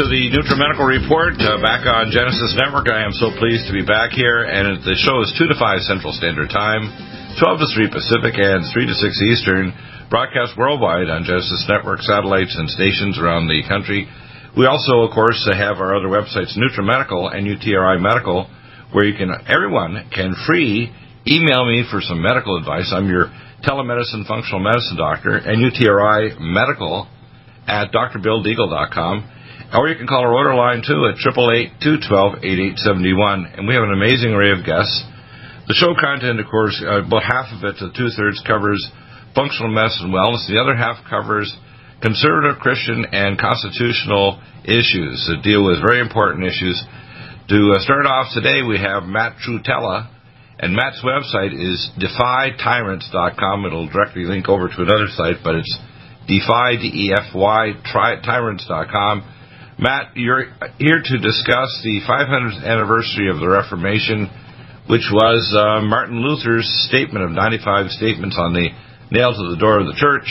To the NutriMedical Report, uh, back on Genesis Network. I am so pleased to be back here, and the show is 2 to 5 Central Standard Time, 12 to 3 Pacific, and 3 to 6 Eastern, broadcast worldwide on Genesis Network satellites and stations around the country. We also, of course, have our other websites, NutriMedical and UTRI Medical, where you can everyone can free email me for some medical advice. I'm your telemedicine functional medicine doctor, and UTRI Medical at drbilldeagle.com. Or you can call our order line too at 888-212-8871. And we have an amazing array of guests. The show content, of course, uh, about half of it to two thirds covers functional medicine and wellness. The other half covers conservative Christian and constitutional issues that deal with very important issues. To uh, start off today, we have Matt Trewtella, and Matt's website is defytyrants.com. It'll directly link over to another site, but it's defy, D-E-F-Y, tyrants.com. Matt, you're here to discuss the 500th anniversary of the Reformation, which was uh, Martin Luther's statement of 95 statements on the nail to the door of the church.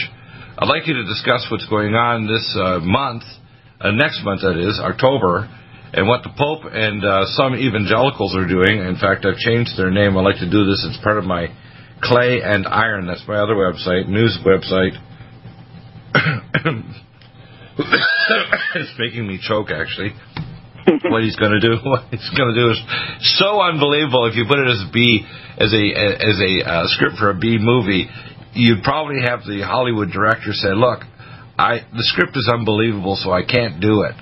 I'd like you to discuss what's going on this uh, month, uh, next month that is, October, and what the Pope and uh, some evangelicals are doing. In fact, I've changed their name. I like to do this. It's part of my Clay and Iron. That's my other website, news website. it's making me choke, actually. what he's going to do, what he's going to do is so unbelievable. If you put it as a B, as a as a uh, script for a B movie, you'd probably have the Hollywood director say, "Look, I the script is unbelievable, so I can't do it.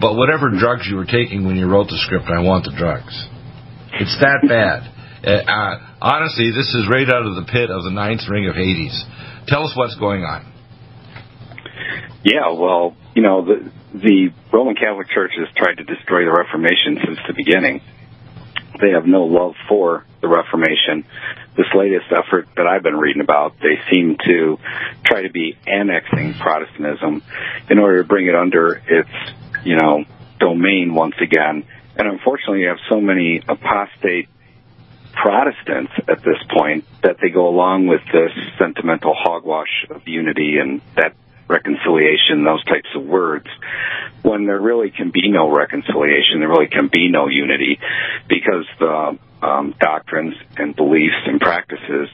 But whatever drugs you were taking when you wrote the script, I want the drugs. It's that bad." Uh, uh, honestly, this is right out of the pit of the ninth ring of Hades. Tell us what's going on. Yeah, well, you know, the, the Roman Catholic Church has tried to destroy the Reformation since the beginning. They have no love for the Reformation. This latest effort that I've been reading about, they seem to try to be annexing Protestantism in order to bring it under its, you know, domain once again. And unfortunately, you have so many apostate Protestants at this point that they go along with this sentimental hogwash of unity and that reconciliation, those types of words, when there really can be no reconciliation, there really can be no unity, because the um, doctrines and beliefs and practices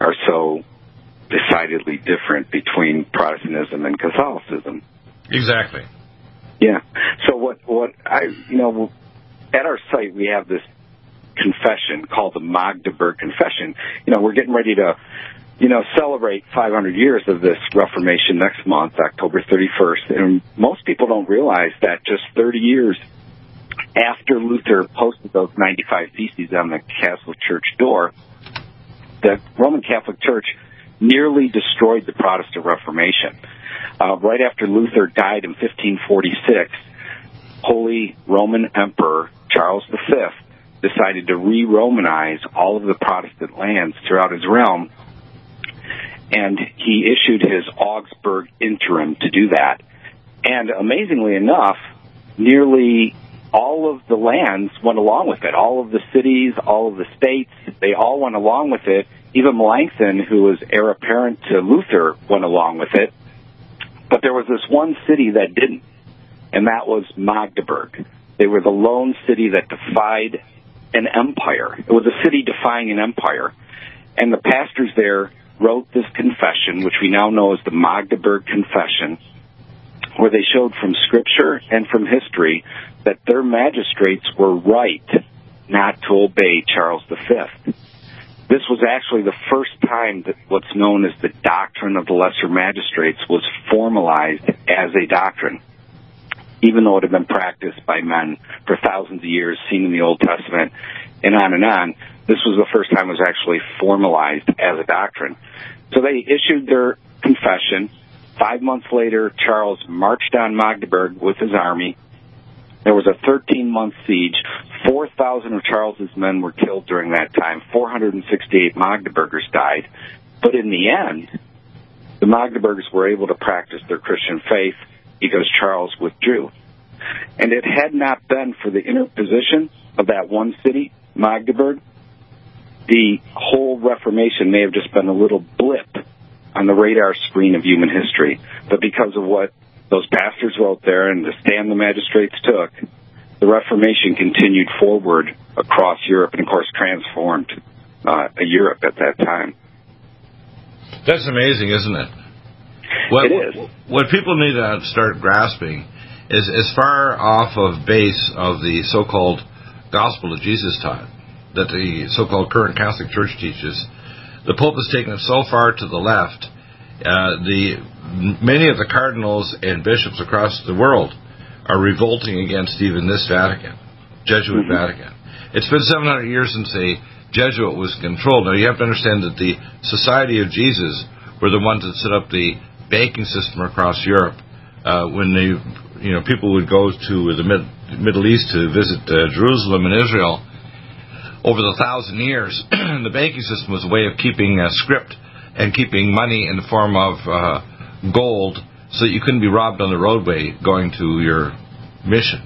are so decidedly different between Protestantism and Catholicism. Exactly. Yeah. So what what I you know at our site we have this confession called the Magdeburg Confession. You know, we're getting ready to you know, celebrate 500 years of this Reformation next month, October 31st. And most people don't realize that just 30 years after Luther posted those 95 theses on the Catholic Church door, the Roman Catholic Church nearly destroyed the Protestant Reformation. Uh, right after Luther died in 1546, Holy Roman Emperor Charles V decided to re-Romanize all of the Protestant lands throughout his realm and he issued his Augsburg interim to do that. And amazingly enough, nearly all of the lands went along with it. All of the cities, all of the states, they all went along with it. Even Melanchthon, who was heir apparent to Luther, went along with it. But there was this one city that didn't, and that was Magdeburg. They were the lone city that defied an empire. It was a city defying an empire. And the pastors there wrote this confession, which we now know as the Magdeburg Confession, where they showed from scripture and from history that their magistrates were right not to obey Charles V. This was actually the first time that what's known as the doctrine of the lesser magistrates was formalized as a doctrine. Even though it had been practiced by men for thousands of years, seen in the Old Testament, and on and on, this was the first time it was actually formalized as a doctrine. So they issued their confession. Five months later, Charles marched on Magdeburg with his army. There was a 13 month siege. 4,000 of Charles's men were killed during that time. 468 Magdeburgers died. But in the end, the Magdeburgers were able to practice their Christian faith because Charles withdrew. And it had not been for the interposition of that one city, Magdeburg, the whole Reformation may have just been a little blip on the radar screen of human history. But because of what those pastors wrote there and the stand the magistrates took, the Reformation continued forward across Europe and, of course, transformed uh, Europe at that time. That's amazing, isn't it? What, it is. What people need to start grasping is as far off of base of the so-called gospel that Jesus taught that the so-called current Catholic Church teaches, the Pope has taken it so far to the left. Uh, the many of the cardinals and bishops across the world are revolting against even this Vatican, Jesuit mm-hmm. Vatican. It's been 700 years since a Jesuit was controlled. Now you have to understand that the Society of Jesus were the ones that set up the banking system across Europe. Uh, when they, you know, people would go to the Mid- Middle East to visit uh, Jerusalem and Israel, over the thousand years, the banking system was a way of keeping a script and keeping money in the form of uh, gold so that you couldn't be robbed on the roadway going to your mission.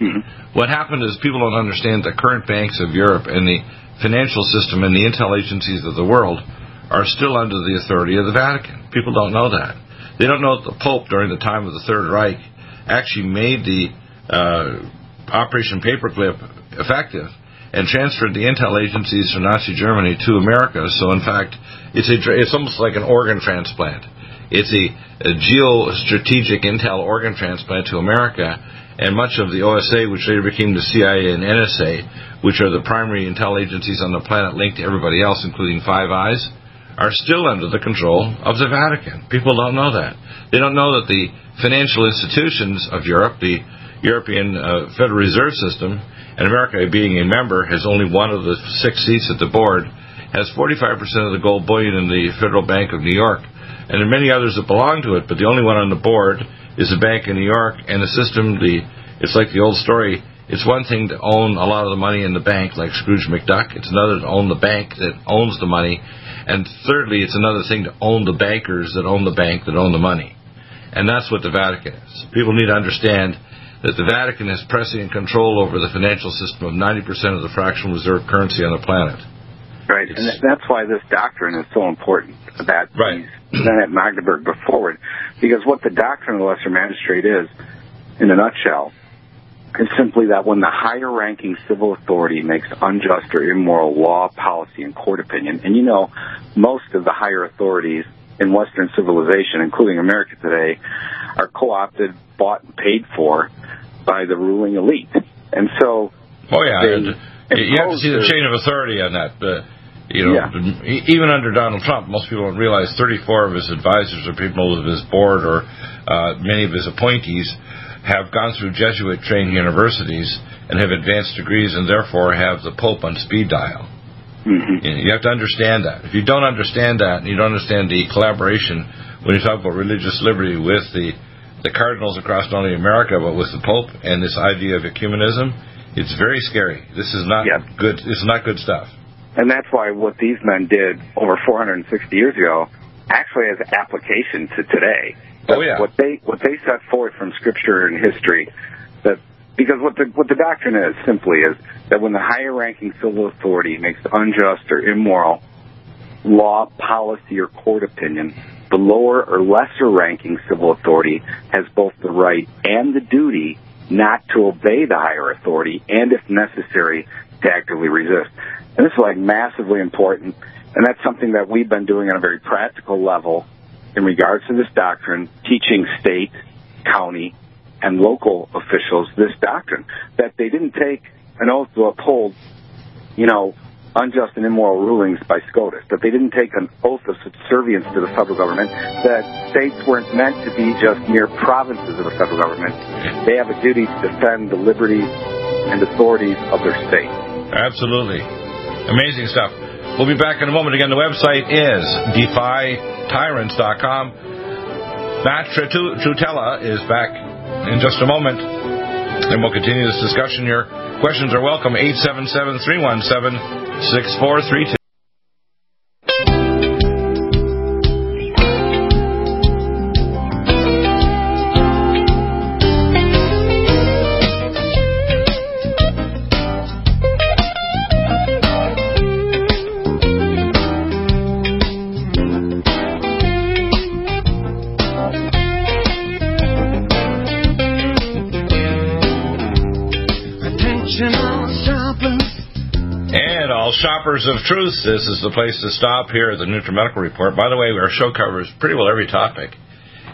Mm-hmm. What happened is people don't understand the current banks of Europe and the financial system and the intel agencies of the world are still under the authority of the Vatican. People don't know that. They don't know that the Pope, during the time of the Third Reich, actually made the uh, Operation Paperclip effective and transferred the intel agencies from Nazi Germany to America. So, in fact, it's a it's almost like an organ transplant. It's a, a geostrategic intel organ transplant to America, and much of the OSA, which later became the CIA and NSA, which are the primary intel agencies on the planet linked to everybody else, including Five Eyes, are still under the control of the Vatican. People don't know that. They don't know that the financial institutions of Europe, the European uh, Federal Reserve System, and America, being a member, has only one of the six seats at the board, has 45% of the gold bullion in the Federal Bank of New York. And there are many others that belong to it, but the only one on the board is the Bank of New York. And the system, the it's like the old story. It's one thing to own a lot of the money in the bank, like Scrooge McDuck. It's another to own the bank that owns the money. And thirdly, it's another thing to own the bankers that own the bank that own the money. And that's what the Vatican is. People need to understand that the Vatican is pressing control over the financial system of 90% of the fractional reserve currency on the planet. Right, it's, and that's why this doctrine is so important that right. then at Magdeburg go forward, because what the doctrine of the lesser magistrate is, in a nutshell, is simply that when the higher ranking civil authority makes unjust or immoral law, policy, and court opinion, and you know, most of the higher authorities in Western civilization, including America today, are co-opted, bought, and paid for by the ruling elite. And so, oh yeah, you have to see the chain of authority on that. Uh, you know, yeah. even under Donald Trump, most people don't realize 34 of his advisors or people of his board or uh, many of his appointees have gone through Jesuit trained universities and have advanced degrees and therefore have the Pope on speed dial. Mm-hmm. You have to understand that. If you don't understand that and you don't understand the collaboration when you talk about religious liberty with the the cardinals across not only America but with the Pope and this idea of ecumenism, it's very scary. This is not yeah. good. It's not good stuff. And that's why what these men did over 460 years ago actually has application to today. Oh, yeah. What they what they set forth from scripture and history that because what the what the doctrine is simply is that when the higher ranking civil authority makes unjust or immoral law, policy, or court opinion, the lower or lesser ranking civil authority has both the right and the duty not to obey the higher authority and if necessary to actively resist. And this is like massively important and that's something that we've been doing on a very practical level in regards to this doctrine, teaching state, county, and local officials this doctrine that they didn't take an oath to uphold, you know, unjust and immoral rulings by SCOTUS, that they didn't take an oath of subservience to the federal government, that states weren't meant to be just mere provinces of the federal government. They have a duty to defend the liberties and authorities of their state. Absolutely. Amazing stuff. We'll be back in a moment. Again, the website is defytyrants.com. Matt Trewtella is back in just a moment. And we'll continue this discussion Your Questions are welcome. 877 317 6432. Shoppers of truth, this is the place to stop here at the NutriMedical Report. By the way, our show covers pretty well every topic.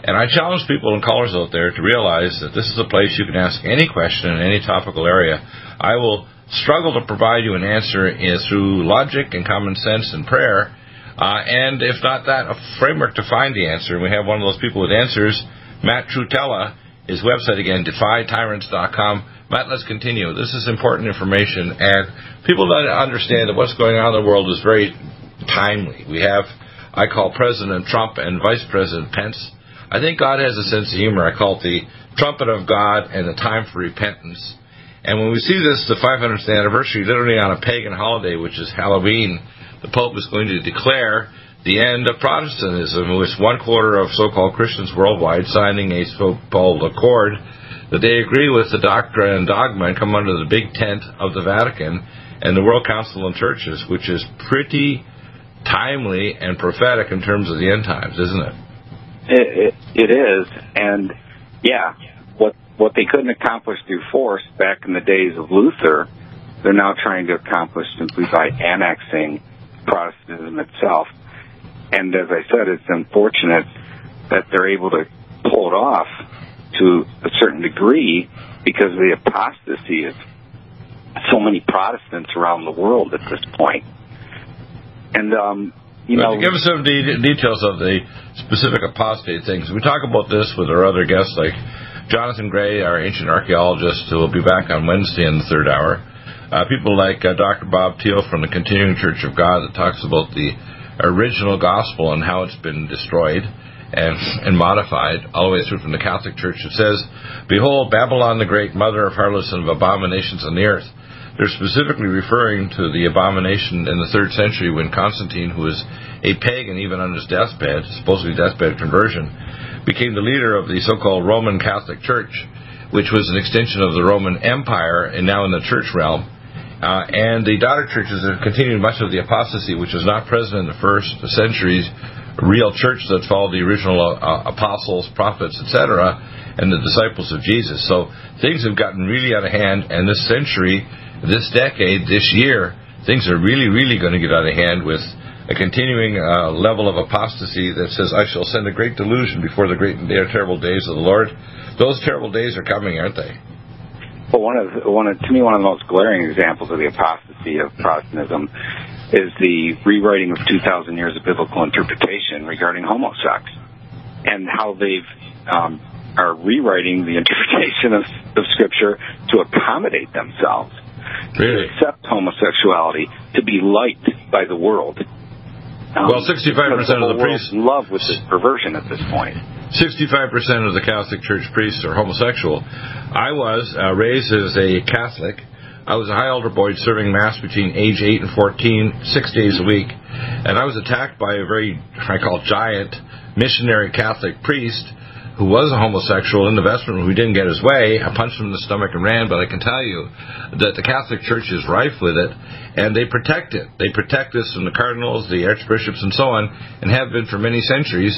And I challenge people and callers out there to realize that this is a place you can ask any question in any topical area. I will struggle to provide you an answer through logic and common sense and prayer. Uh, and if not that, a framework to find the answer. We have one of those people with answers, Matt Trewtella. His website again, defytyrants.com. Matt, let's continue. This is important information, and people don't understand that what's going on in the world is very timely. We have, I call President Trump and Vice President Pence. I think God has a sense of humor. I call it the trumpet of God and the time for repentance. And when we see this, the 500th anniversary, literally on a pagan holiday, which is Halloween, the Pope is going to declare the end of Protestantism, with one quarter of so-called Christians worldwide signing a so-called accord that they agree with the doctrine and dogma and come under the big tent of the Vatican and the World Council of Churches, which is pretty timely and prophetic in terms of the end times, isn't it? It, it, it is, and yeah, what what they couldn't accomplish through force back in the days of Luther, they're now trying to accomplish simply by annexing Protestantism itself. And as I said, it's unfortunate that they're able to pull it off to a certain degree because of the apostasy of so many Protestants around the world at this point. And um, you know, give us some de- details of the specific apostate things. We talk about this with our other guests, like Jonathan Gray, our ancient archaeologist, who will be back on Wednesday in the third hour. Uh, people like uh, Dr. Bob Thiel from the Continuing Church of God that talks about the original gospel and how it's been destroyed and, and modified all the way through from the Catholic Church. It says, Behold, Babylon the Great, mother of harlots and of abominations on the earth. They're specifically referring to the abomination in the third century when Constantine, who was a pagan even on his deathbed, supposedly deathbed conversion, became the leader of the so-called Roman Catholic Church, which was an extension of the Roman Empire and now in the church realm. Uh, and the daughter churches have continued much of the apostasy, which was not present in the first centuries real church that followed the original uh, apostles, prophets, etc., and the disciples of Jesus. So things have gotten really out of hand, and this century, this decade, this year, things are really, really going to get out of hand with a continuing uh, level of apostasy that says, I shall send a great delusion before the great and terrible days of the Lord. Those terrible days are coming, aren't they? Well, one of one of to me one of the most glaring examples of the apostasy of Protestantism is the rewriting of 2,000 years of biblical interpretation regarding homosex and how they've um, are rewriting the interpretation of, of Scripture to accommodate themselves, really? to accept homosexuality, to be liked by the world. Um, well, 65% of the priests in love with this perversion at this point. 65% of the Catholic Church priests are homosexual. I was uh, raised as a Catholic I was a high altar boy serving Mass between age 8 and 14, six days a week. And I was attacked by a very, I call giant, missionary Catholic priest who was a homosexual in the vestment who didn't get his way. I punched him in the stomach and ran, but I can tell you that the Catholic Church is rife with it, and they protect it. They protect us from the cardinals, the archbishops, and so on, and have been for many centuries.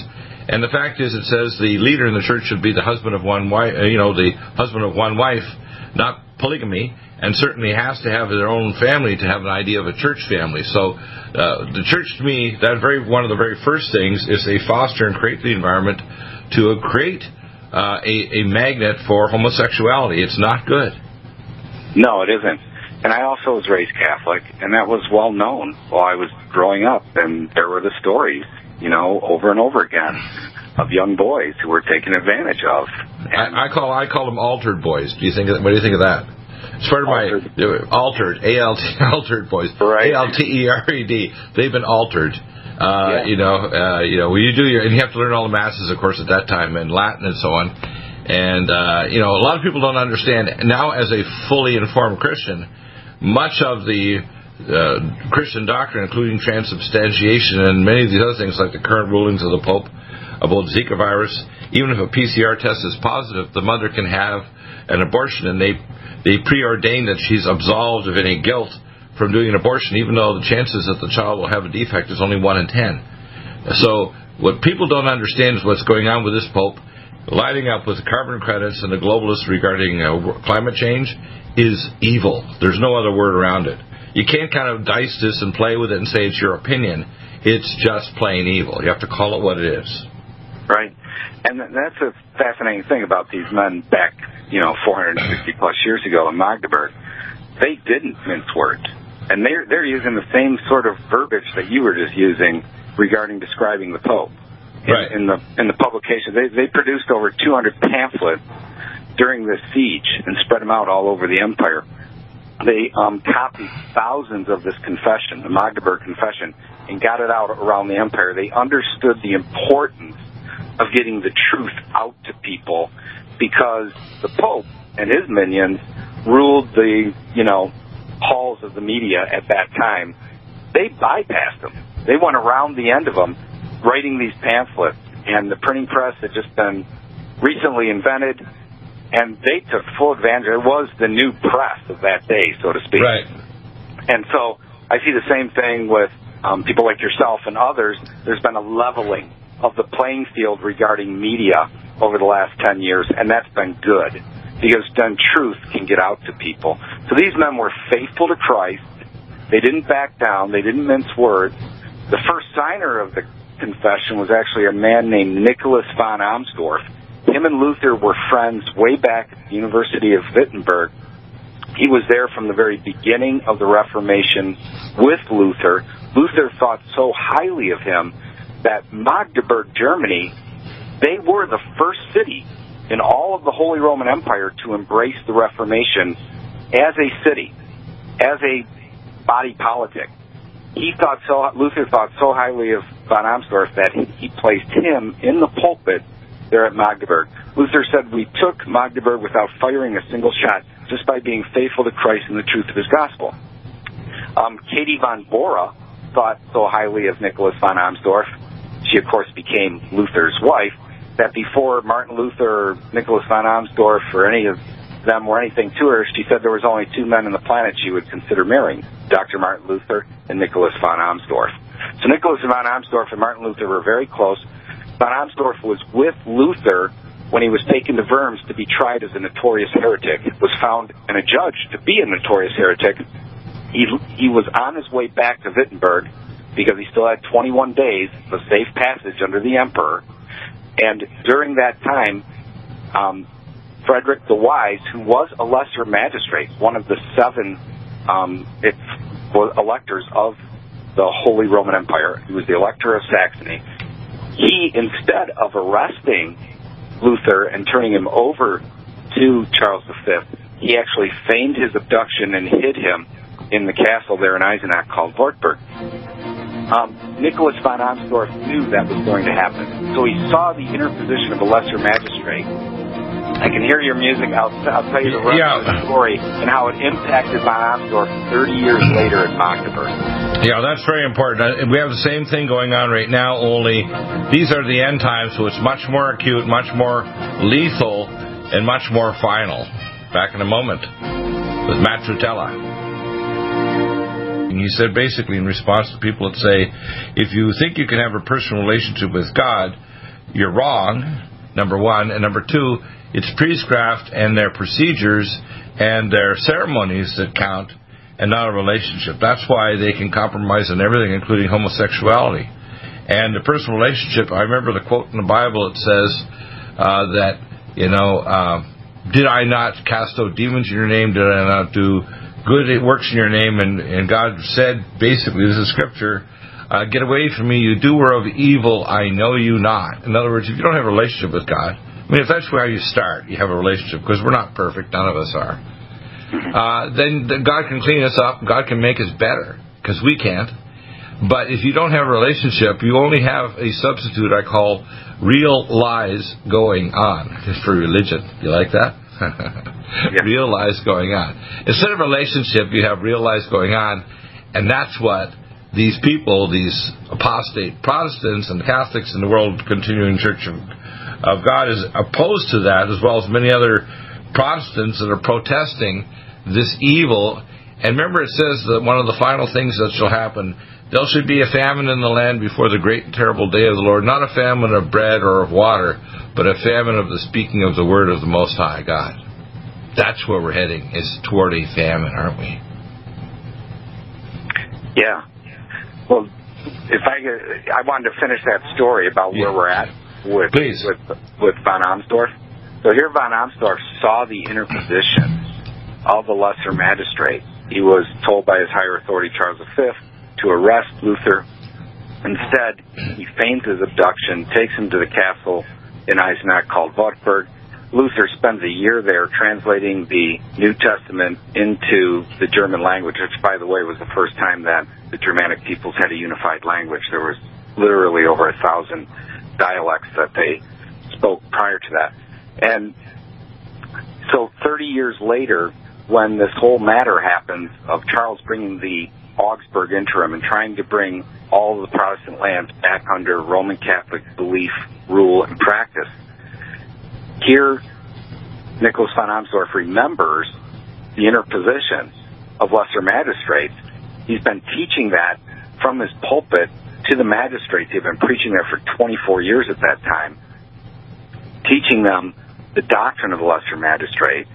And the fact is, it says the leader in the church should be the husband of one wife, uh, you know, the husband of one wife, not polygamy, and certainly has to have their own family to have an idea of a church family. So, uh, the church to me, that very one of the very first things is they foster and create the environment to create uh, a, a magnet for homosexuality. It's not good. No, it isn't. And I also was raised Catholic, and that was well known while I was growing up. And there were the stories, you know, over and over again of young boys who were taken advantage of. I, I call I call them altered boys. Do you think? Of, what do you think of that? It's part of altered. my altered A L T altered voice. Right. A L T E R E D. They've been altered. Uh, yeah. You know, uh, you know, you do your, and you have to learn all the masses, of course, at that time, and Latin and so on. And uh, you know, a lot of people don't understand now. As a fully informed Christian, much of the uh, Christian doctrine, including transubstantiation and many of these other things, like the current rulings of the Pope about Zika virus, even if a PCR test is positive, the mother can have an abortion, and they they preordain that she's absolved of any guilt from doing an abortion, even though the chances that the child will have a defect is only 1 in 10. So, what people don't understand is what's going on with this Pope lighting up with the carbon credits and the globalists regarding uh, climate change is evil. There's no other word around it. You can't kind of dice this and play with it and say it's your opinion. It's just plain evil. You have to call it what it is. Right. And that's a fascinating thing about these men back, you know, 460 plus years ago in Magdeburg. They didn't mince words and they're they're using the same sort of verbiage that you were just using regarding describing the Pope. In, right. in the in the publication, they they produced over 200 pamphlets during the siege and spread them out all over the empire. They um, copied thousands of this confession, the Magdeburg Confession, and got it out around the empire. They understood the importance of getting the truth out to people because the Pope and his minions ruled the, you know, halls of the media at that time, they bypassed them. They went around the end of them, writing these pamphlets. And the printing press had just been recently invented, and they took full advantage. It was the new press of that day, so to speak. Right. And so I see the same thing with um, people like yourself and others. There's been a leveling of the playing field regarding media over the last 10 years, and that's been good because then truth can get out to people. So these men were faithful to Christ. They didn't back down. They didn't mince words. The first signer of the confession was actually a man named Nicholas von Amsdorf. Him and Luther were friends way back at the University of Wittenberg. He was there from the very beginning of the Reformation with Luther. Luther thought so highly of him that Magdeburg, Germany, they were the first city in all of the Holy Roman Empire to embrace the Reformation as a city, as a body politic. He thought so, Luther thought so highly of von Amsdorf that he placed him in the pulpit there at Magdeburg. Luther said, We took Magdeburg without firing a single shot, just by being faithful to Christ and the truth of his gospel. Um, Katie von Bora thought so highly of Nicholas von Amsdorf. She, of course, became Luther's wife that before Martin Luther Nicholas von Amsdorf or any of them were anything to her, she said there was only two men on the planet she would consider marrying, Dr. Martin Luther and Nicholas von Amsdorf. So Nicholas von Amsdorf and Martin Luther were very close. Von Amsdorf was with Luther when he was taken to Worms to be tried as a notorious heretic, was found and adjudged to be a notorious heretic. He, he was on his way back to Wittenberg because he still had 21 days of safe passage under the emperor and during that time, um, Frederick the Wise, who was a lesser magistrate, one of the seven um, it, electors of the Holy Roman Empire, he was the elector of Saxony, he, instead of arresting Luther and turning him over to Charles V, he actually feigned his abduction and hid him in the castle there in Eisenach called Wartburg. Um, Nicholas von Amsdorf knew that was going to happen. So he saw the interposition of a lesser magistrate I can hear your music. I'll, I'll tell you the rest Yeah. of the story and how it impacted von Amsdorf 30 years later at Magdeburg. Yeah, that's very important. Uh, We have the same thing going on right now, only these are the end times, so it's much more acute, much more lethal, and much more final. Back in a moment with Matt Trewtella. And he said basically in response to people that say, if you think you can have a personal relationship with God, you're wrong, number one. And number two, it's priestcraft and their procedures and their ceremonies that count and not a relationship. That's why they can compromise on everything, including homosexuality. And the personal relationship, I remember the quote in the Bible that says uh, that, you know, uh, did I not cast out demons in your name? Did I not do good it works in your name? And, and God said, basically, this is scripture, uh, get away from me, you doer of evil, I know you not. In other words, if you don't have a relationship with God, I mean, if that's where you start, you have a relationship, because we're not perfect, none of us are, uh, then, then God can clean us up, God can make us better, because we can't. But if you don't have a relationship, you only have a substitute I call real lies going on for religion. You like that? Real lies going on. Instead of relationship, you have real lies going on, and that's what these people, these apostate Protestants and Catholics in the World Continuing Church of, of God, is opposed to that, as well as many other Protestants that are protesting this evil. And remember, it says that one of the final things that shall happen there should be a famine in the land before the great and terrible day of the Lord, not a famine of bread or of water, but a famine of the speaking of the word of the Most High God. That's where we're heading, is toward a famine, aren't we? Yeah. Well, if I I wanted to finish that story about where Yeah. we're at with Please. with with von Amsdorf. So here, von Amsdorf saw the interposition of the lesser magistrate. He was told by his higher authority, Charles V, to arrest Luther. Instead, he feigns his abduction, takes him to the castle in Eisenach called Wartburg. Luther spends a year there translating the New Testament into the German language, which, by the way, was the first time that the Germanic peoples had a unified language. There was literally over a thousand dialects that they spoke prior to that. And so 30 years later, when this whole matter happens of Charles bringing the Augsburg interim and trying to bring all the Protestant lands back under Roman Catholic belief, rule, and practice, here Nicholas von Amsdorf remembers the interposition of lesser magistrates. He's been teaching that from his pulpit to the magistrates. He'd been preaching there for 24 years at that time, teaching them the doctrine of the lesser magistrate.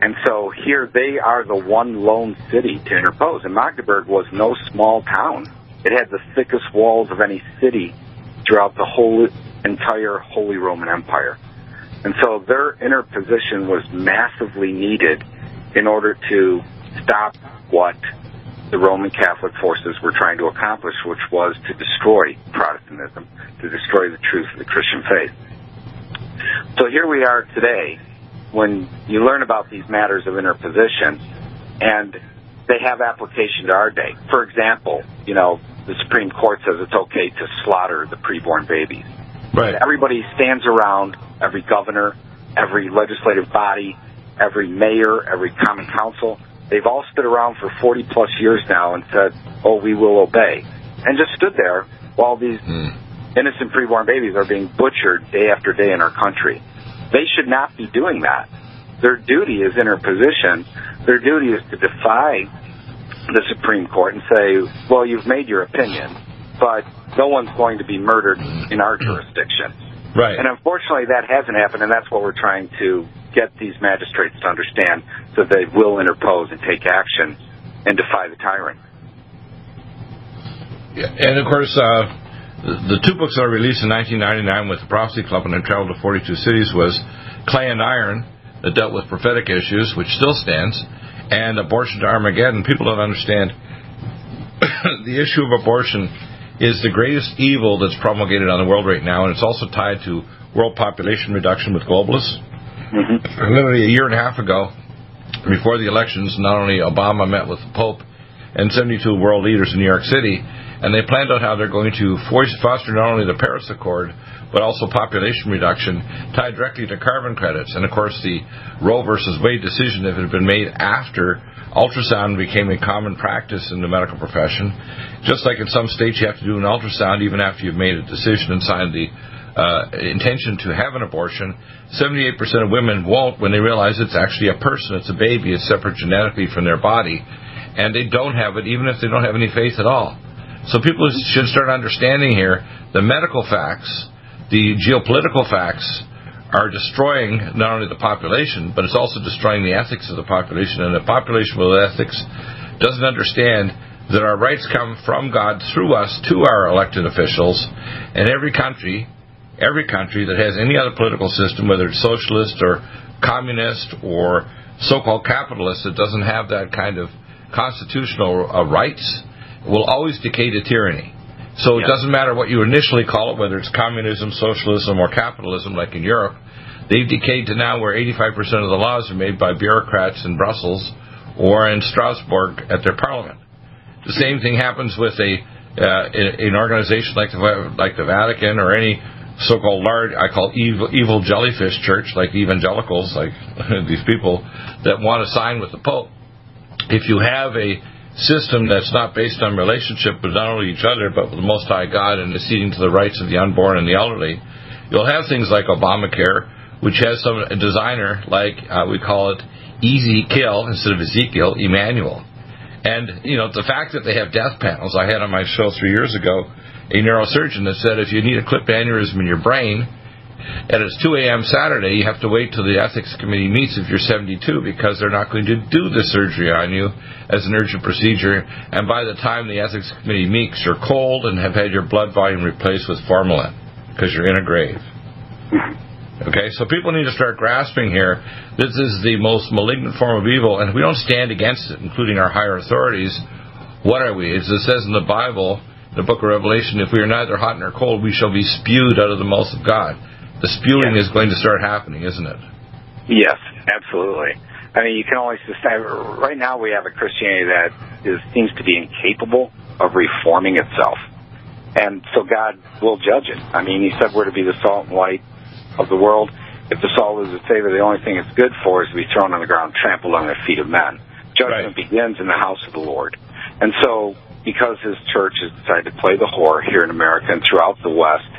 And so here they are the one lone city to interpose. And Magdeburg was no small town. It had the thickest walls of any city throughout the whole entire Holy Roman Empire. And so their interposition was massively needed in order to stop what the Roman Catholic forces were trying to accomplish, which was to destroy Protestantism, to destroy the truth of the Christian faith. So here we are today when you learn about these matters of interposition and they have application to our day. For example, you know, the Supreme Court says it's okay to slaughter the preborn babies. Right. Everybody stands around, every governor, every legislative body, every mayor, every common council. They've all stood around for 40 plus years now and said, oh, we will obey. And just stood there while these hmm. innocent preborn babies are being butchered day after day in our country. They should not be doing that. Their duty is interposition. Their duty is to defy the Supreme Court and say, well, you've made your opinion, but no one's going to be murdered in our jurisdiction. Right. And unfortunately, that hasn't happened, and that's what we're trying to get these magistrates to understand so they will interpose and take action and defy the tyrant. Yeah, and of course, uh, the, two books I released in 1999 with the Prophecy Club and I traveled to 42 cities was Clay and Iron that dealt with prophetic issues, which still stands, and Abortion to Armageddon. People don't understand the issue of abortion is the greatest evil that's promulgated on the world right now, and it's also tied to world population reduction with globalists. Mm-hmm. Literally a year and a half ago, before the elections, not only Obama met with the Pope and 72 world leaders in New York City, and they planned out how they're going to foster not only the Paris Accord, but also population reduction tied directly to carbon credits. And of course, the Roe versus Wade decision, if it had been made after ultrasound became a common practice in the medical profession, just like in some states you have to do an ultrasound even after you've made a decision and signed the uh, intention to have an abortion, 78% of women won't when they realize it's actually a person, it's a baby, it's separate genetically from their body, and they don't have it even if they don't have any faith at all. So people should start understanding here the medical facts, the geopolitical facts are destroying not only the population, but it's also destroying the ethics of the population. And the population with ethics doesn't understand that our rights come from God through us to our elected officials, and every country every country that has any other political system, whether it's socialist or communist or so-called capitalist that doesn't have that kind of constitutional uh, rights, will always decay to tyranny. So it doesn't matter what you initially call it, whether it's communism, socialism, or capitalism, like in Europe. They've decayed to now where 85% of the laws are made by bureaucrats in Brussels or in Strasbourg at their parliament. The same thing happens with a uh, an organization like the like the Vatican or any so-called large, I call evil, evil jellyfish church, like evangelicals, like these people that want to sign with the Pope. If you have a system that's not based on relationship with not only each other, but with the Most High God and acceding to the rights of the unborn and the elderly, you'll have things like Obamacare, which has some designer like uh, we call it Easy Kill instead of Ezekiel, Emanuel. And, you know, the fact that they have death panels, I had on my show three years ago, a neurosurgeon that said if you need a clip aneurysm in your brain and it's 2 a.m. Saturday, you have to wait till the ethics committee meets if you're 72 because they're not going to do the surgery on you as an urgent procedure. And by the time the ethics committee meets, you're cold and have had your blood volume replaced with formalin because you're in a grave. Okay, so people need to start grasping here. This is the most malignant form of evil, and if we don't stand against it, including our higher authorities, what are we? As it says in the Bible, the book of Revelation, if we are neither hot nor cold, we shall be spewed out of the mouth of God. The spewing yes. is going to start happening, isn't it? Yes, absolutely. I mean, you can always decide. Right now, we have a Christianity that is, seems to be incapable of reforming itself, and so God will judge it. I mean, He said we're to be the salt and light of the world. If the salt is a savor, the only thing it's good for is to be thrown on the ground, trampled on the feet of men. Judgment right. begins in the house of the Lord, and so because his church has decided to play the whore here in America and throughout the West,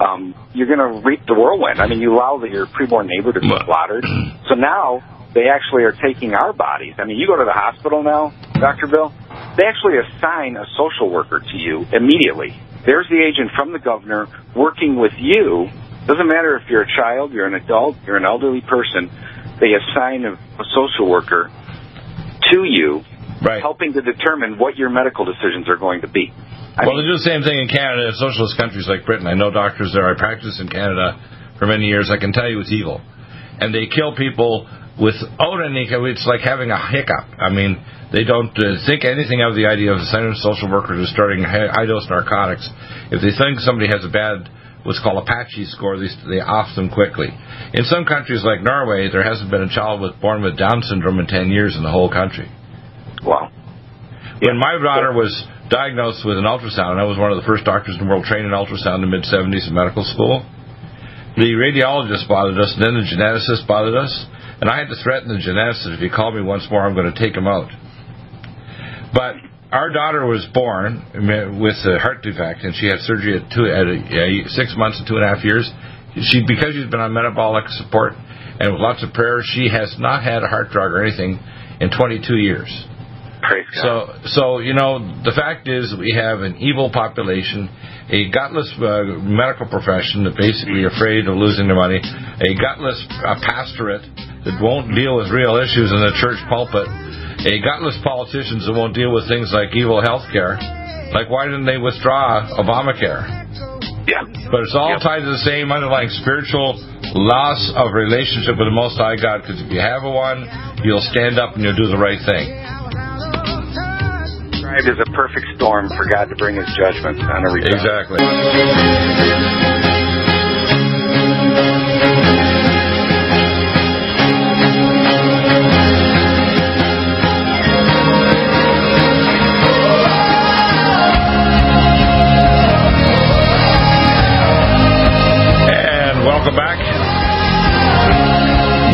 um, you're going to reap the whirlwind. I mean, you allow your preborn neighbor to be slaughtered. So now they actually are taking our bodies. I mean, you go to the hospital now, Dr. Bill, they actually assign a social worker to you immediately. There's the agent from the governor working with you. Doesn't matter if you're a child, you're an adult, you're an elderly person. They assign a, a social worker to you right. helping to determine what your medical decisions are going to be. I well, mean, they do the same thing in Canada, in socialist countries like Britain. I know doctors there. I practiced in Canada for many years. I can tell you it's evil. And they kill people without any, it's like having a hiccup. I mean, they don't uh, think anything of the idea of sending social workers to starting high dose narcotics. If they think somebody has a bad what's called Apache score. They, they off them quickly. In some countries like Norway, there hasn't been a child with, born with Down syndrome in 10 years in the whole country. Wow. When my daughter was diagnosed with an ultrasound, and I was one of the first doctors in the world trained in ultrasound in the mid 70s in medical school, the radiologist bothered us, and then the geneticist bothered us, and I had to threaten the geneticist if he called me once more, I'm going to take him out. But our daughter was born with a heart defect, and she had surgery at, two, at a, a six months and two and a half years. She, because she's been on metabolic support and with lots of prayer, she has not had a heart drug or anything in 22 years. So, so you know, the fact is we have an evil population, a gutless uh, medical profession that basically afraid of losing their money, a gutless uh, pastorate that won't deal with real issues in the church pulpit, a gutless politicians that won't deal with things like evil health care. Like, why didn't they withdraw Obamacare? Yeah. But it's all tied to the same underlying spiritual loss of relationship with the Most High God. Because if you have a one, you'll stand up and you'll do the right thing described as a perfect storm for God to bring his judgment on a every Exactly. Welcome back.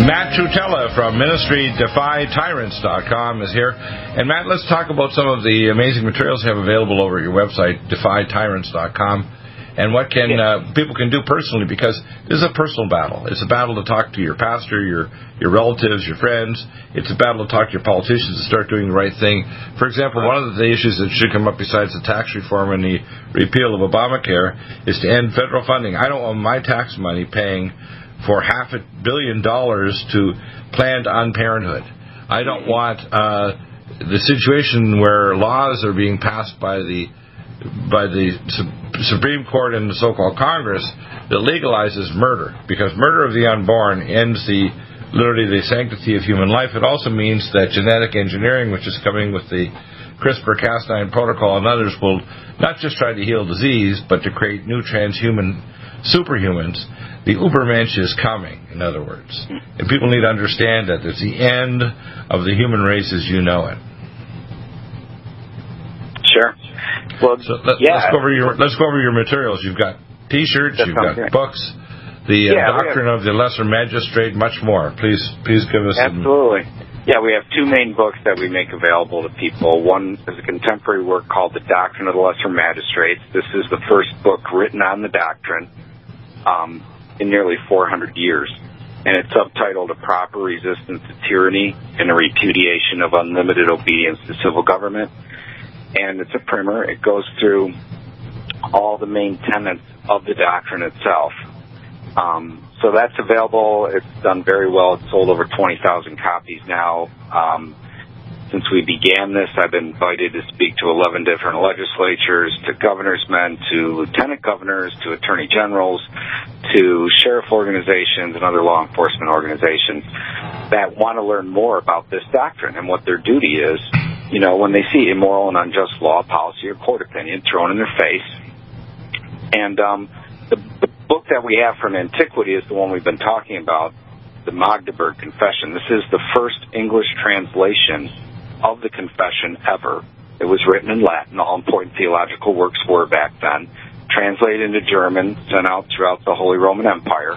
Matt Trewtella from MinistryDefyTyrants.com is here. And Matt, let's talk about some of the amazing materials you have available over at your website, DefyTyrants.com and what can uh, people can do personally because this is a personal battle. It's a battle to talk to your pastor, your your relatives, your friends. It's a battle to talk to your politicians to start doing the right thing. For example, one of the issues that should come up besides the tax reform and the repeal of Obamacare is to end federal funding. I don't want my tax money paying for half a billion dollars to Planned Unparenthood. I don't want uh, the situation where laws are being passed by the by the Supreme Court and the so-called Congress that legalizes murder, because murder of the unborn ends the literally the sanctity of human life. It also means that genetic engineering, which is coming with the CRISPR-Cas9 protocol and others, will not just try to heal disease, but to create new transhuman superhumans. The Ubermensch is coming, in other words. And people need to understand that it's the end of the human race as you know it. Sure. Well, So let, yeah. us go over your let's go over your materials. You've got T-shirts, That you've got great. books, the uh, Yeah, doctrine of the lesser magistrate, much more. Please, please give us. some- Absolutely. Yeah, we have two main books that we make available to people. One is a contemporary work called The Doctrine of the Lesser Magistrates. This is the first book written on the doctrine um, in nearly 400 years. And it's subtitled A Proper Resistance to Tyranny and a Repudiation of Unlimited Obedience to Civil Government. And it's a primer. It goes through all the main tenets of the doctrine itself. Um, so that's available. It's done very well. It's sold over 20,000 copies now. Um, since we began this, I've been invited to speak to 11 different legislatures, to governor's men, to lieutenant governors, to attorney generals, to sheriff organizations and other law enforcement organizations that want to learn more about this doctrine and what their duty is, you know, when they see immoral and unjust law, policy, or court opinion thrown in their face. And um, the, the book that we have from antiquity is the one we've been talking about, the Magdeburg Confession. This is the first English translation of the confession ever. It was written in Latin. All important theological works were back then. Translated into German, sent out throughout the Holy Roman Empire.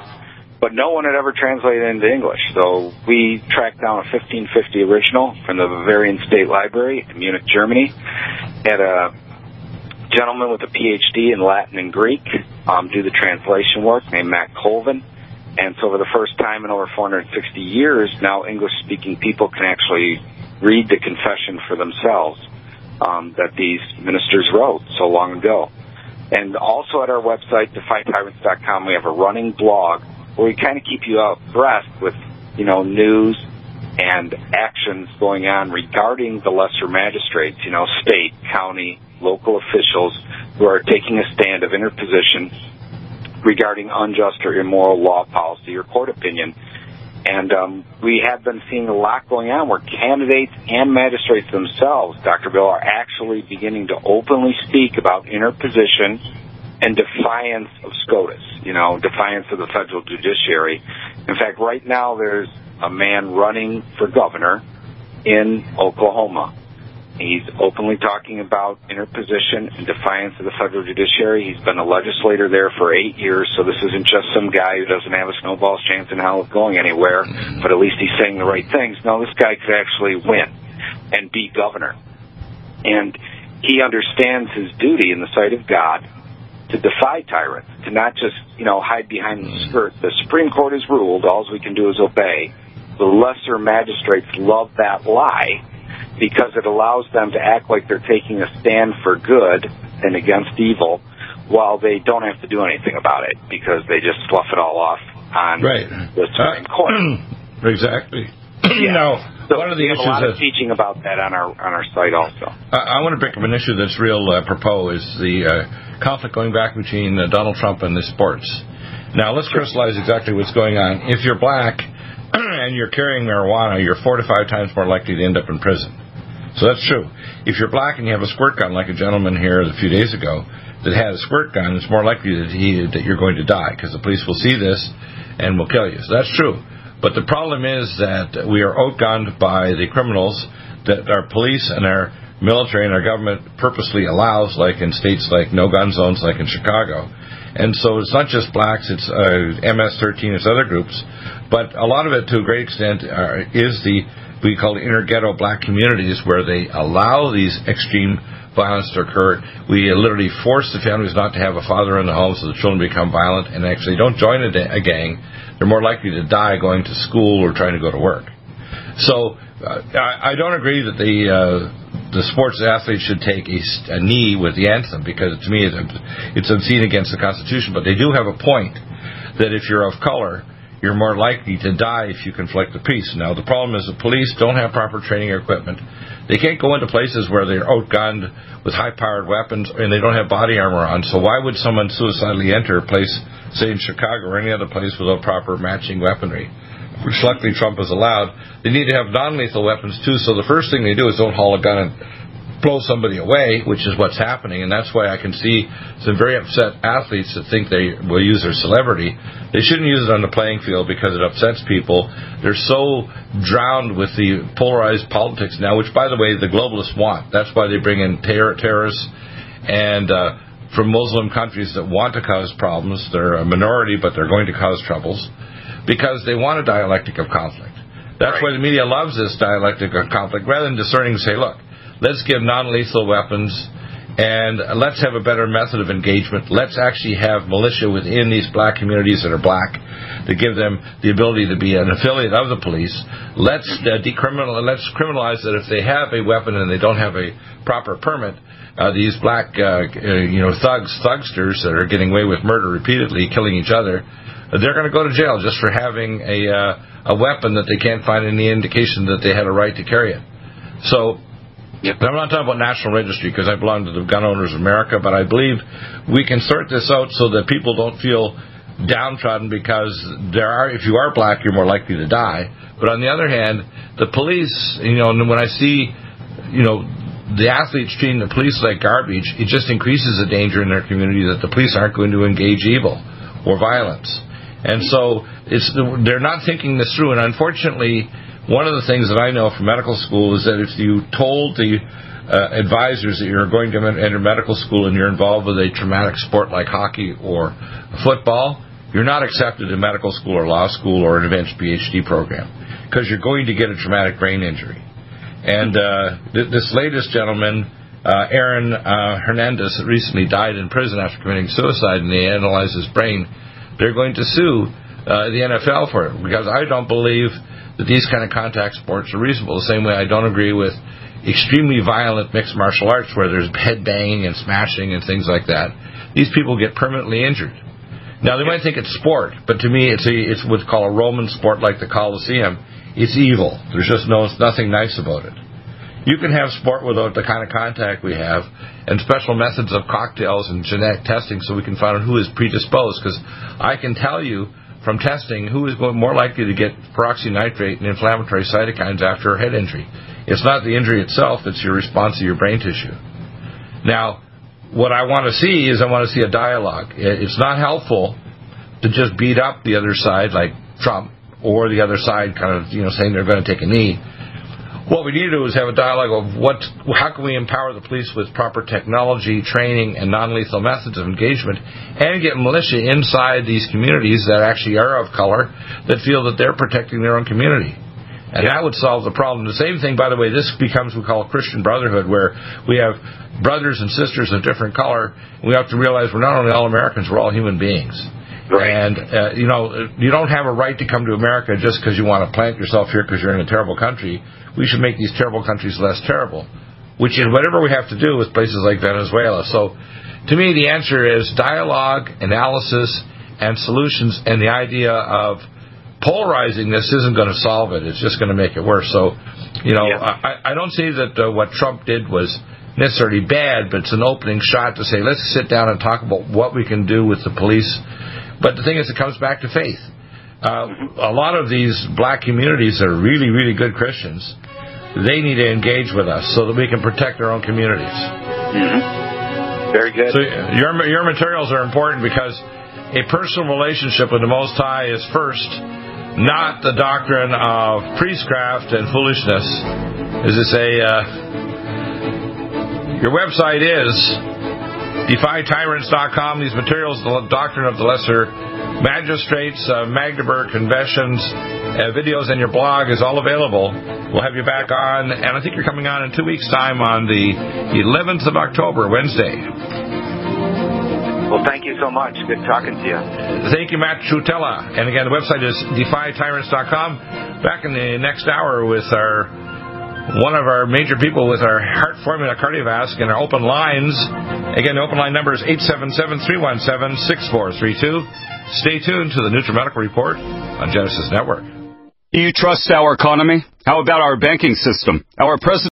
But no one had ever translated into English. So we tracked down a 1550 original from the Bavarian State Library in Munich, Germany. Had a gentleman with a PhD in Latin and Greek um, do the translation work named Matt Colvin. And so for the first time in over 460 years, now English-speaking people can actually read the confession for themselves um, that these ministers wrote so long ago. And also at our website, defytyrants.com, we have a running blog where we kind of keep you abreast with, you know, news and actions going on regarding the lesser magistrates, you know, state, county, local officials who are taking a stand of interposition regarding unjust or immoral law, policy, or court opinion. And um, we have been seeing a lot going on where candidates and magistrates themselves, Dr. Bill, are actually beginning to openly speak about interposition and defiance of SCOTUS, you know, defiance of the federal judiciary. In fact, right now there's a man running for governor in Oklahoma. He's openly talking about interposition and defiance of the federal judiciary. He's been a legislator there for eight years, so this isn't just some guy who doesn't have a snowball's chance in hell of going anywhere, but at least he's saying the right things. No, this guy could actually win and be governor. And he understands his duty in the sight of God to defy tyrants, to not just, you know, hide behind the skirt. The Supreme Court has ruled, all we can do is obey. The lesser magistrates love that lie because it allows them to act like they're taking a stand for good and against evil while they don't have to do anything about it because they just slough it all off on Right. the Supreme Court. exactly. now, So one of the we have issues a lot that of teaching about that on our on our site also. I, I want to pick up an issue that's real uh, apropos is the uh, conflict going back between uh, Donald Trump and the sports. Now, let's crystallize exactly what's going on. If you're black and you're carrying marijuana, you're four to five times more likely to end up in prison. So that's true. If you're black and you have a squirt gun, like a gentleman here a few days ago that had a squirt gun, it's more likely that he that you're going to die because the police will see this and will kill you. So that's true. But the problem is that we are outgunned by the criminals that our police and our military and our government purposely allows, like in states like no gun zones, like in Chicago. And so it's not just blacks, it's uh, MS-13, it's other groups. But a lot of it, to a great extent, uh, is the we call inner ghetto black communities where they allow these extreme violence to occur. We literally force the families not to have a father in the home so the children become violent and actually don't join a, a gang. They're more likely to die going to school or trying to go to work. So uh, I, I don't agree that the uh, the sports athletes should take a, a knee with the anthem because to me it's, it's obscene against the Constitution. But they do have a point that if you're of color, you're more likely to die if you conflict the peace. Now the problem is the police don't have proper training or equipment. They can't go into places where they're outgunned with high-powered weapons and they don't have body armor on. So why would someone suicidally enter a place, say in Chicago or any other place, without proper matching weaponry? which luckily Trump has allowed, they need to have non-lethal weapons too. So the first thing they do is don't haul a gun and blow somebody away, which is what's happening, and that's why I can see some very upset athletes that think they will use their celebrity. They shouldn't use it on the playing field because it upsets people. They're so drowned with the polarized politics now, which, by the way, the globalists want. That's why they bring in terror, terrorists and uh, from Muslim countries that want to cause problems. They're a minority, but they're going to cause troubles because they want a dialectic of conflict. That's right. why the media loves this dialectic of conflict, rather than discerning, say, look, let's give non-lethal weapons and let's have a better method of engagement. Let's actually have militia within these black communities that are black to give them the ability to be an affiliate of the police. Let's uh, decriminal, let's criminalize that if they have a weapon and they don't have a proper permit, uh, these black, uh, uh you know, thugs, thugsters that are getting away with murder repeatedly, killing each other, they're going to go to jail just for having a uh, a weapon that they can't find any indication that they had a right to carry it. So Yep. I'm not talking about national registry because I belong to the Gun Owners of America, but I believe we can sort this out so that people don't feel downtrodden because there are, if you are black, you're more likely to die. But on the other hand, the police, you know, when I see, you know, the athletes treating the police like garbage, it just increases the danger in their community that the police aren't going to engage evil or violence. And so it's they're not thinking this through. And unfortunately, one of the things that I know from medical school is that if you told the uh, advisors that you're going to enter medical school and you're involved with a traumatic sport like hockey or football, you're not accepted in medical school or law school or an advanced PhD program because you're going to get a traumatic brain injury. And uh, th- this latest gentleman, uh, Aaron uh, Hernandez, recently died in prison after committing suicide, and they analyzed his brain they're going to sue uh, the NFL for it because I don't believe that these kind of contact sports are reasonable. The same way I don't agree with extremely violent mixed martial arts where there's head banging and smashing and things like that. These people get permanently injured. Now they might think it's sport, but to me it's a, it's what's called a Roman sport like the Colosseum. It's evil. There's just no nothing nice about it. You can have sport without the kind of contact we have, and special methods of cocktails and genetic testing so we can find out who is predisposed. Because I can tell you from testing who is more likely to get peroxynitrate and inflammatory cytokines after a head injury. It's not the injury itself, it's your response to your brain tissue. Now, what I want to see is I want to see a dialogue. It's not helpful to just beat up the other side like Trump or the other side kind of, you know, saying they're going to take a knee what we need to do is have a dialogue of what, how can we empower the police with proper technology, training, and non-lethal methods of engagement, and get militia inside these communities that actually are of color that feel that they're protecting their own community. And that would solve the problem. The same thing, by the way, this becomes what we call Christian brotherhood, where we have brothers and sisters of different color. We have to realize we're not only all Americans, we're all human beings. Right. And uh, you know, you don't have a right to come to America just because you want to plant yourself here because you're in a terrible country we should make these terrible countries less terrible, which is whatever we have to do with places like Venezuela. So, to me, the answer is dialogue, analysis, and solutions, and the idea of polarizing this isn't going to solve it. It's just going to make it worse. So, you know, yeah. I, I don't see that uh, what Trump did was necessarily bad, but it's an opening shot to say, let's sit down and talk about what we can do with the police. But the thing is, it comes back to faith. Uh, a lot of these black communities are really, really good Christians they need to engage with us so that we can protect our own communities. Mm-hmm. Very good. So your your materials are important because a personal relationship with the Most High is first, not the doctrine of priestcraft and foolishness. Is I say, uh, your website is DefyTyrants.com. These materials, the doctrine of the lesser magistrates, uh, Magdeburg conventions, uh, videos, and your blog is all available. We'll have you back on, and I think you're coming on in two weeks' time on the 11th of October, Wednesday. Well, thank you so much. Good talking to you. Thank you, Matt Trewtella. And again, the website is defytyrants.com. Back in the next hour with our one of our major people with our heart formula cardiovasc and our open lines. Again, the open line number is 877-317-6432. Stay tuned to the NutriMedical Report on Genesis Network. Do you trust our economy? How about our banking system? Our president